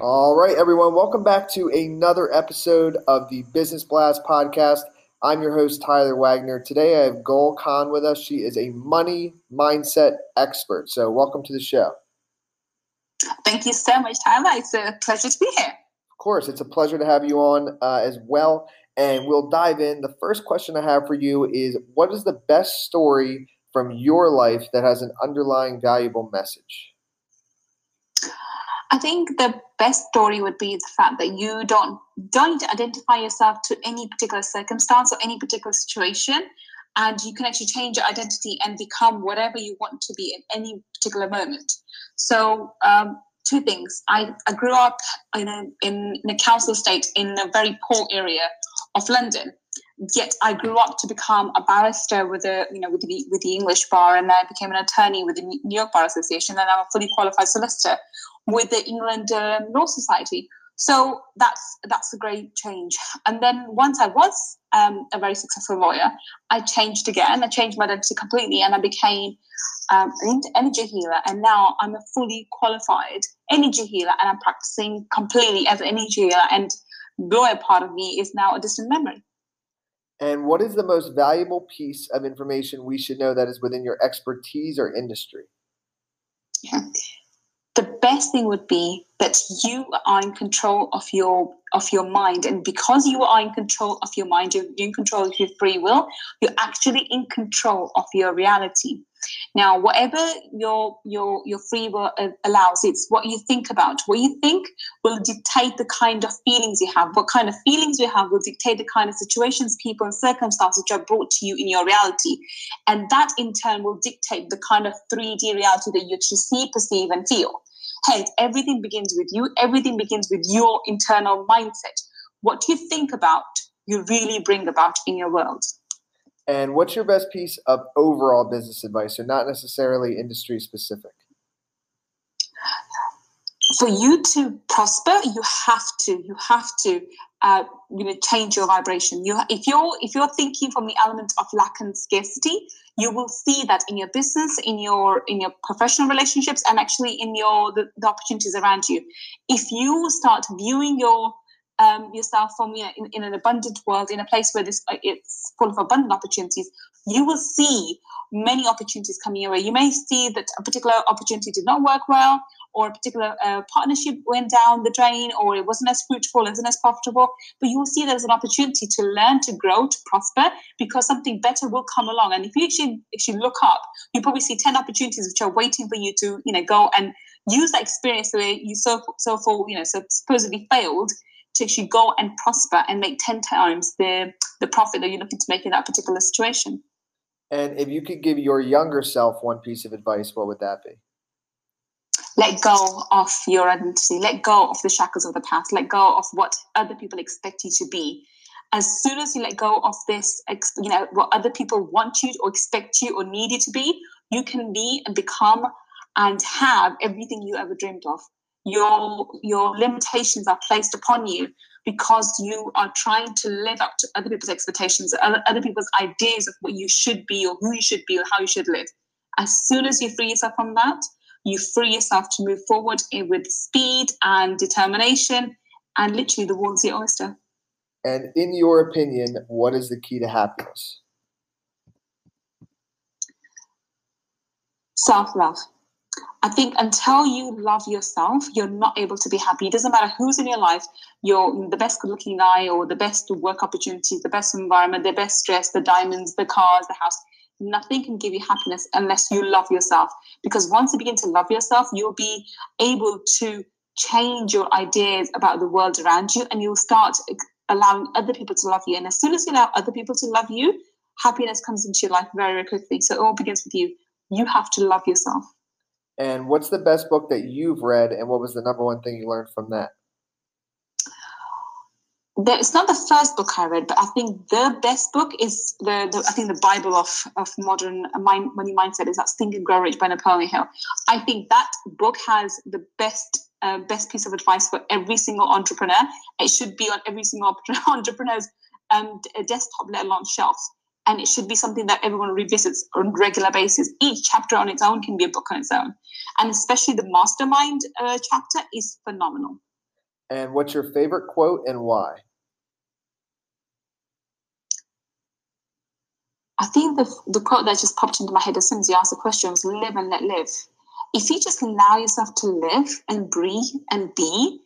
All right, everyone, welcome back to another episode of the Business Blast podcast. I'm your host, Tyler Wagner. Today I have Gul Khan with us. She is a money mindset expert. So, welcome to the show. Thank you so much, Tyler. It's a pleasure to be here. Of course, it's a pleasure to have you on uh, as well. And we'll dive in. The first question I have for you is What is the best story from your life that has an underlying valuable message? I think the best story would be the fact that you don't don't identify yourself to any particular circumstance or any particular situation, and you can actually change your identity and become whatever you want to be in any particular moment. So, um, two things. I, I grew up in a, in, a council estate in a very poor area of London. Yet I grew up to become a barrister with the you know with the with the English bar, and I became an attorney with the New York Bar Association, and I'm a fully qualified solicitor with the England um, Law Society. So that's that's a great change. And then once I was um, a very successful lawyer, I changed again. I changed my identity completely, and I became um, an energy healer. And now I'm a fully qualified energy healer, and I'm practicing completely as an energy healer. And lawyer part of me is now a distant memory. And what is the most valuable piece of information we should know that is within your expertise or industry? Yeah the best thing would be that you are in control of your of your mind. And because you are in control of your mind you're in control of your free will you're actually in control of your reality. Now whatever your your your free will uh, allows it's what you think about. What you think will dictate the kind of feelings you have. What kind of feelings you have will dictate the kind of situations people and circumstances which are brought to you in your reality. And that in turn will dictate the kind of 3d reality that you see perceive and feel Hence, everything begins with you, everything begins with your internal mindset. What you think about, you really bring about in your world. And what's your best piece of overall business advice, so not necessarily industry specific? For you to prosper, you have to, you have to uh, you know change your vibration. You if you're if you're thinking from the element of lack and scarcity you will see that in your business in your in your professional relationships and actually in your the, the opportunities around you. If you start viewing your um, yourself from you know, in, in an abundant world in a place where this uh, it's full of abundant opportunities you will see many opportunities coming your way. You may see that a particular opportunity did not work well or a particular uh, partnership went down the drain or it wasn't as fruitful, isn't as profitable. But you will see there's an opportunity to learn, to grow, to prosper because something better will come along. And if you actually, actually look up, you probably see 10 opportunities which are waiting for you to, you know, go and use that experience where you so, so for, you know, so supposedly failed to actually go and prosper and make 10 times the, the profit that you're looking to make in that particular situation. And if you could give your younger self one piece of advice, what would that be? Let go of your identity, let go of the shackles of the past, let go of what other people expect you to be. As soon as you let go of this, you know, what other people want you or expect you or need you to be, you can be and become and have everything you ever dreamed of. Your your limitations are placed upon you because you are trying to live up to other people's expectations, other, other people's ideas of what you should be or who you should be or how you should live. As soon as you free yourself from that, you free yourself to move forward with speed and determination, and literally the world's your oyster. And in your opinion, what is the key to happiness? Self love. I think until you love yourself, you're not able to be happy. It doesn't matter who's in your life, you're the best good looking guy or the best work opportunities, the best environment, the best dress, the diamonds, the cars, the house nothing can give you happiness unless you love yourself. Because once you begin to love yourself, you'll be able to change your ideas about the world around you and you'll start allowing other people to love you. And as soon as you allow other people to love you, happiness comes into your life very, very quickly. So it all begins with you. You have to love yourself. And what's the best book that you've read, and what was the number one thing you learned from that? It's not the first book I read, but I think the best book is the, the I think the Bible of of modern mind, money mindset is that Think and Grow Rich by Napoleon Hill. I think that book has the best uh, best piece of advice for every single entrepreneur. It should be on every single entrepreneur's um, desktop, let alone shelves, And it should be something that everyone revisits on a regular basis. Each chapter on its own can be a book on its own, and especially the mastermind uh, chapter is phenomenal. And what's your favorite quote and why? I think the, the quote that just popped into my head as soon as you asked the question was live and let live. If you just allow yourself to live and breathe and be,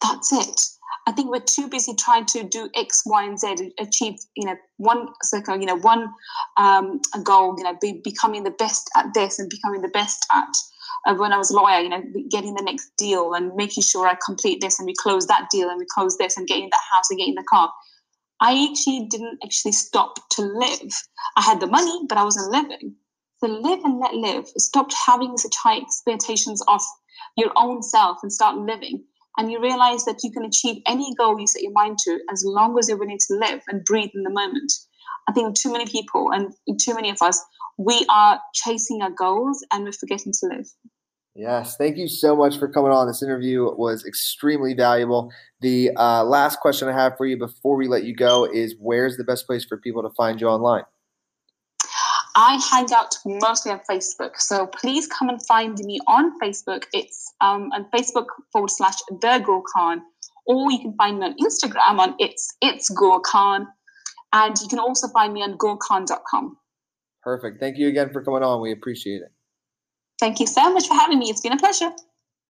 that's it. I think we're too busy trying to do X, Y, and Z, achieve, you know, one circle, you know, one um, goal, you know, be, becoming the best at this and becoming the best at. Uh, when I was a lawyer, you know, getting the next deal and making sure I complete this and we close that deal and we close this and getting that house and getting the car. I actually didn't actually stop to live. I had the money, but I wasn't living. So live and let live. Stop having such high expectations of your own self and start living. And you realize that you can achieve any goal you set your mind to as long as you're willing to live and breathe in the moment. I think too many people and too many of us, we are chasing our goals and we're forgetting to live. Yes, thank you so much for coming on. This interview was extremely valuable. The uh, last question I have for you before we let you go is where's the best place for people to find you online? I hang out mostly on Facebook. So please come and find me on Facebook. It's um, on Facebook forward slash the Gul Khan. Or you can find me on Instagram on it's it's Gul Khan. And you can also find me on gulkhan.com. Perfect. Thank you again for coming on. We appreciate it. Thank you so much for having me. It's been a pleasure.